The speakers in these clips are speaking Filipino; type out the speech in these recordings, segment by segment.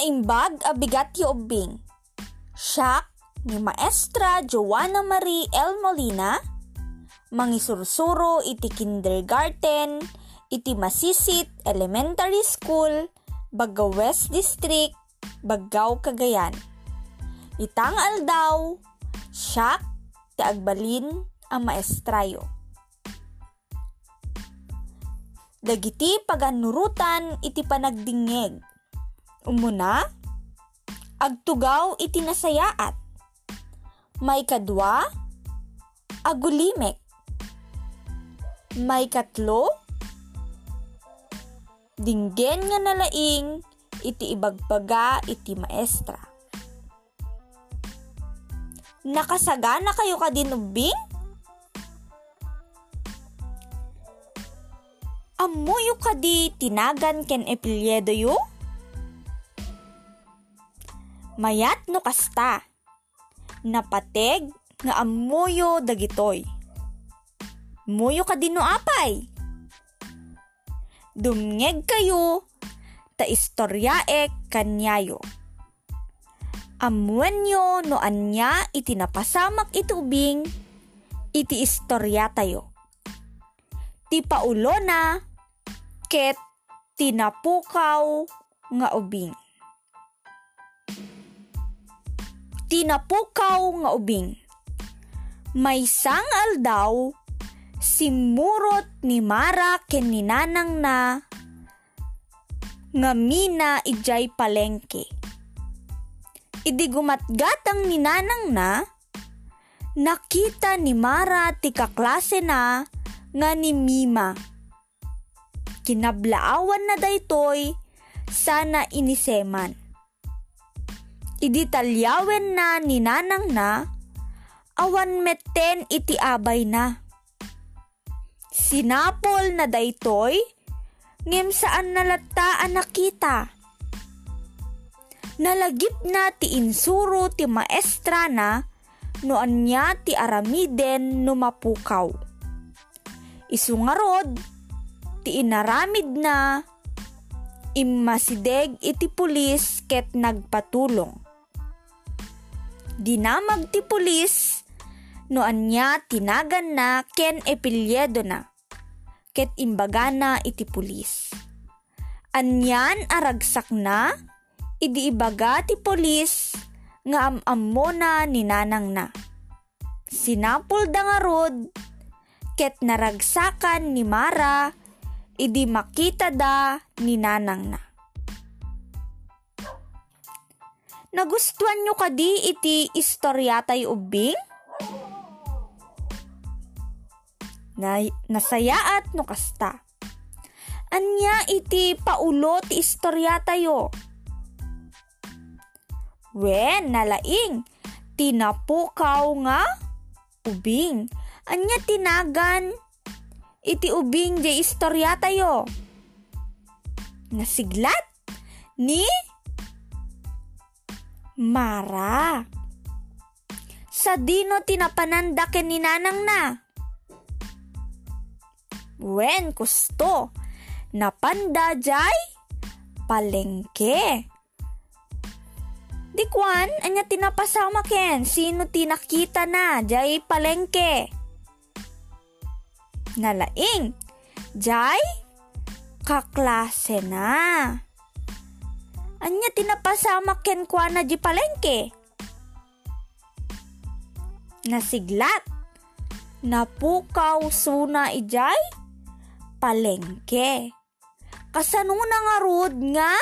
Naimbag abigat ti ubing. Siya ni Maestra Joanna Marie L. Molina, mangisursuro iti kindergarten, iti Masisit Elementary School, Baggaw West District, Baggaw Cagayan. Itang aldaw, siya ti agbalin ang maestrayo. Dagiti paganurutan iti panagdingeg. Umuna, agtugaw iti nasayaat may kadwa, agulimek. May katlo, dinggen nga nalaing, iti ibagbaga iti maestra. Nakasagana kayo ka dinubing? Amuyo ka di tinagan ken epilyedo yu? Mayat no kasta napateg nga amuyo dagitoy. Muyo ka din no apay. Dumngeg kayo ta istoryae kanyayo. Amuan nyo no anya iti napasamak itubing iti istorya tayo. Ti paulo na ket tinapukaw nga ubing. Tinapukaw nga ubing. May sangal daw, simurot ni Mara ken ni nanang na, nga mina ijay palengke. Idi gumatgatang ni nanang na, nakita ni Mara ti kaklase na nga ni Mima. Kinablaawan na daytoy, sana iniseman iditalyawen na ni nanang na, awan meten iti abay na. Sinapol na daytoy, ngem saan nalataan nakita. Nalagip na ti insuro ti maestra na, noan niya ti aramiden no mapukaw. Isungarod, ti inaramid na, immasideg iti pulis ket nagpatulong dinamag ti pulis no anya tinagan na ken epilyedo na ket imbaga na iti pulis. Anyan aragsak na idi ibaga ti pulis nga amammo na ni nanang na. Sinapol da nga rod ket naragsakan ni Mara idi makita da ni nanang na. Nagustuhan nyo kadi iti istorya tayo ubing? Na, nasayaat no kasta. Anya iti paulo ti istorya tayo. Wen, nalaing, tinapukaw nga ubing. Anya tinagan iti ubing di istorya tayo. Nasiglat ni Mara. Sa dino tinapananda ken ni nanang na. Wen kusto. Napanda jay palengke. Di kwan, anya tinapasama ken, sino tinakita na, jay palengke. Nalaing, jay kaklase na. Anya tinapasama ken kwa na di palengke. Nasiglat. Napukaw suna ijay palengke. Kasano na nga rod nga?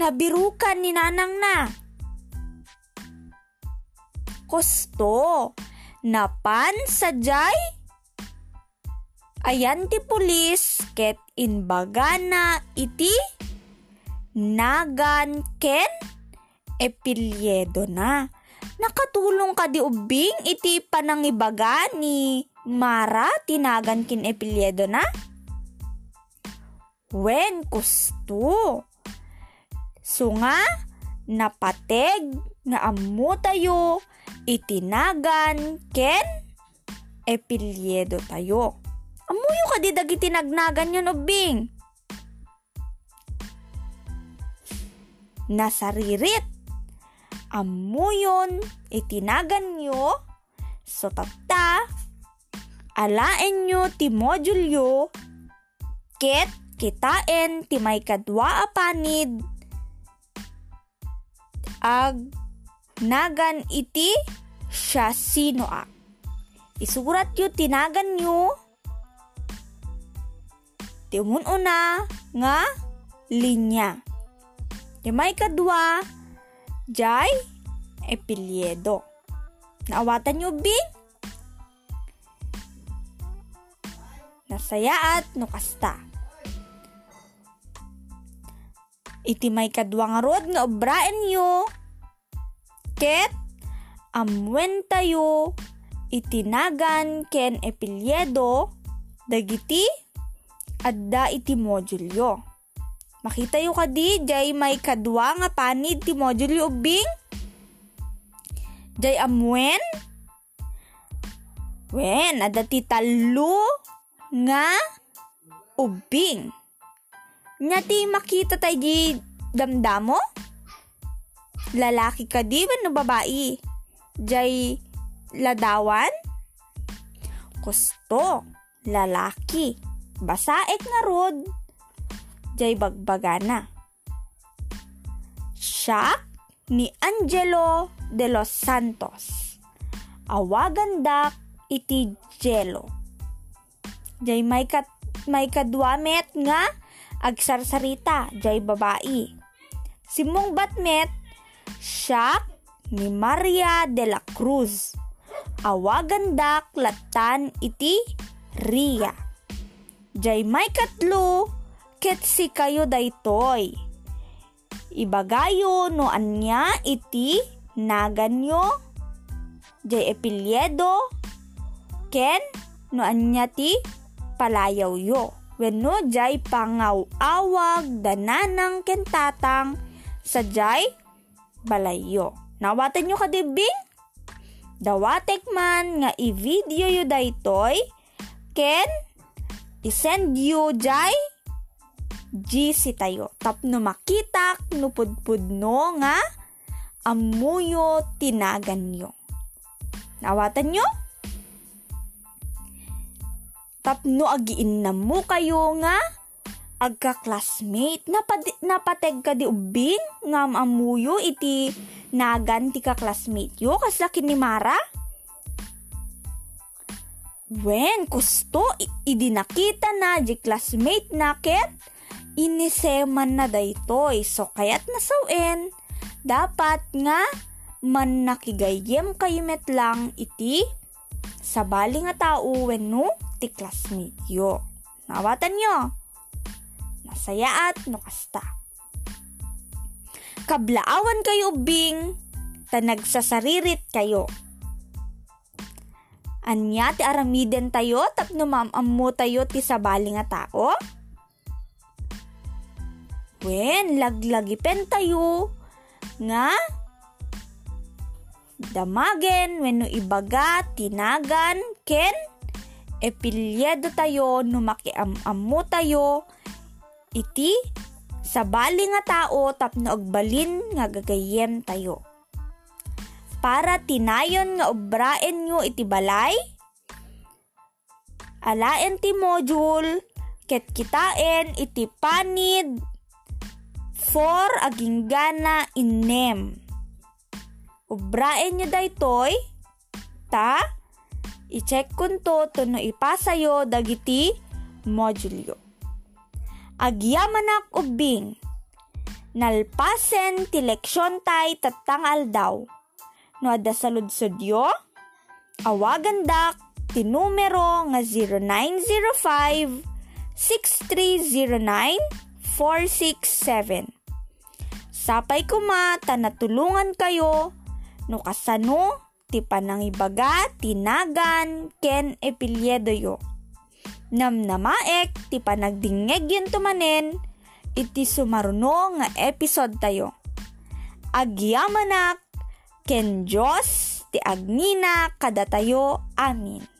Nabirukan ni nanang na. Kosto. Napan sa jay? Ayan ti pulis ket inbagana iti nagan ken epilyedo na. Nakatulong ka di ubing iti panangibaga ni Mara tinagan kin epilyedo na? Wen kusto. So napateg nga ammo tayo itinagan ken epilyedo tayo. Amuyo ka di dagi tinagnagan yun ubing. Nasaririt. Amuyon itinagan nyo so tapta alaen nyo ti modulyo ket kitaen ti may kadwa apanid ag nagan iti siya sino ak. Isurat yu tinagan nyo ti una nga linya. Ti may kadwa jay epilyedo. Naawatan nyo bing? Nasaya at nukasta. iti may kadwa nga rod nga obraen yo. Ket, amwen tayo, itinagan ken epilyedo, dagiti, adda iti modulyo. Makita yo kadi, jay may kadwa nga panid ti modulyo ubing. Jay amwen, wen, adda ti talo nga ubing. Nya ti makita tayo di damdamo? Lalaki ka di no babae? Jay ladawan? Kusto, lalaki. Basaek nga rod. Jay bagbagana. Siya ni Angelo de los Santos. Awagandak iti Jelo. Jay may kat may kadwamet nga agsarsarita, jay babae. Simong batmet, siya ni Maria de la Cruz. Awagandak latan iti Ria. Jay may katlo, ket si kayo daytoy. Ibagayo no anya iti naganyo. Jay epilyedo, ken no anya ti palayaw yo wenno jay pangaw-awag dananang kentatang sa jay balayo. Nawatan nyo kadibing? Dawatek man nga i-video yu daytoy ken isend yu jay GC tayo. Tapno makitak no pudpudno nga amuyo tinagan nyo. Nawatan nyo? tapno agiin na mo kayo nga agka-classmate napad, napateg ka di ubing nga amuyo iti nagan ti ka-classmate yo kaslaki ni Mara Wen, kusto, idi nakita na, di classmate na, ket, iniseman na daytoy. So, kaya't nasawen, dapat nga, man nakigayem kayo met lang iti, sa bali nga tao, when no, ti classmate yo. Nawatan nyo. Nasaya at nukasta. Kablaawan kayo bing, ta nagsasaririt kayo. Anya ti aramiden tayo tapno mamammo tayo ti sabali nga tao? Wen, laglagipen tayo. Nga? Damagen wenno ibaga tinagan ken? Epilyedo tayo no makiamamo tayo. Iti sa bali nga tao tapno agbalin nga gagayem tayo. Para tinayon nga obraen nyo iti balay, alaen ti module, ket kitaen iti panid, for aging gana inem. Obraen nyo daytoy, ta, I-check kunto to no ipasayo dagiti modulyo. Agyamanak ubing. Nalpasen ti leksyon tay tatangal daw. No ada sa ludsodyo, awagandak ti numero nga 0905 6309 467. Sapay kuma tanatulungan kayo no kasano ti panangibaga, tinagan, ken epilyedo yo. Namnamaek, ti panagdingeg yun tumanen, iti sumaruno nga episode tayo. Agyamanak, ken Diyos, ti agnina kada tayo, amin.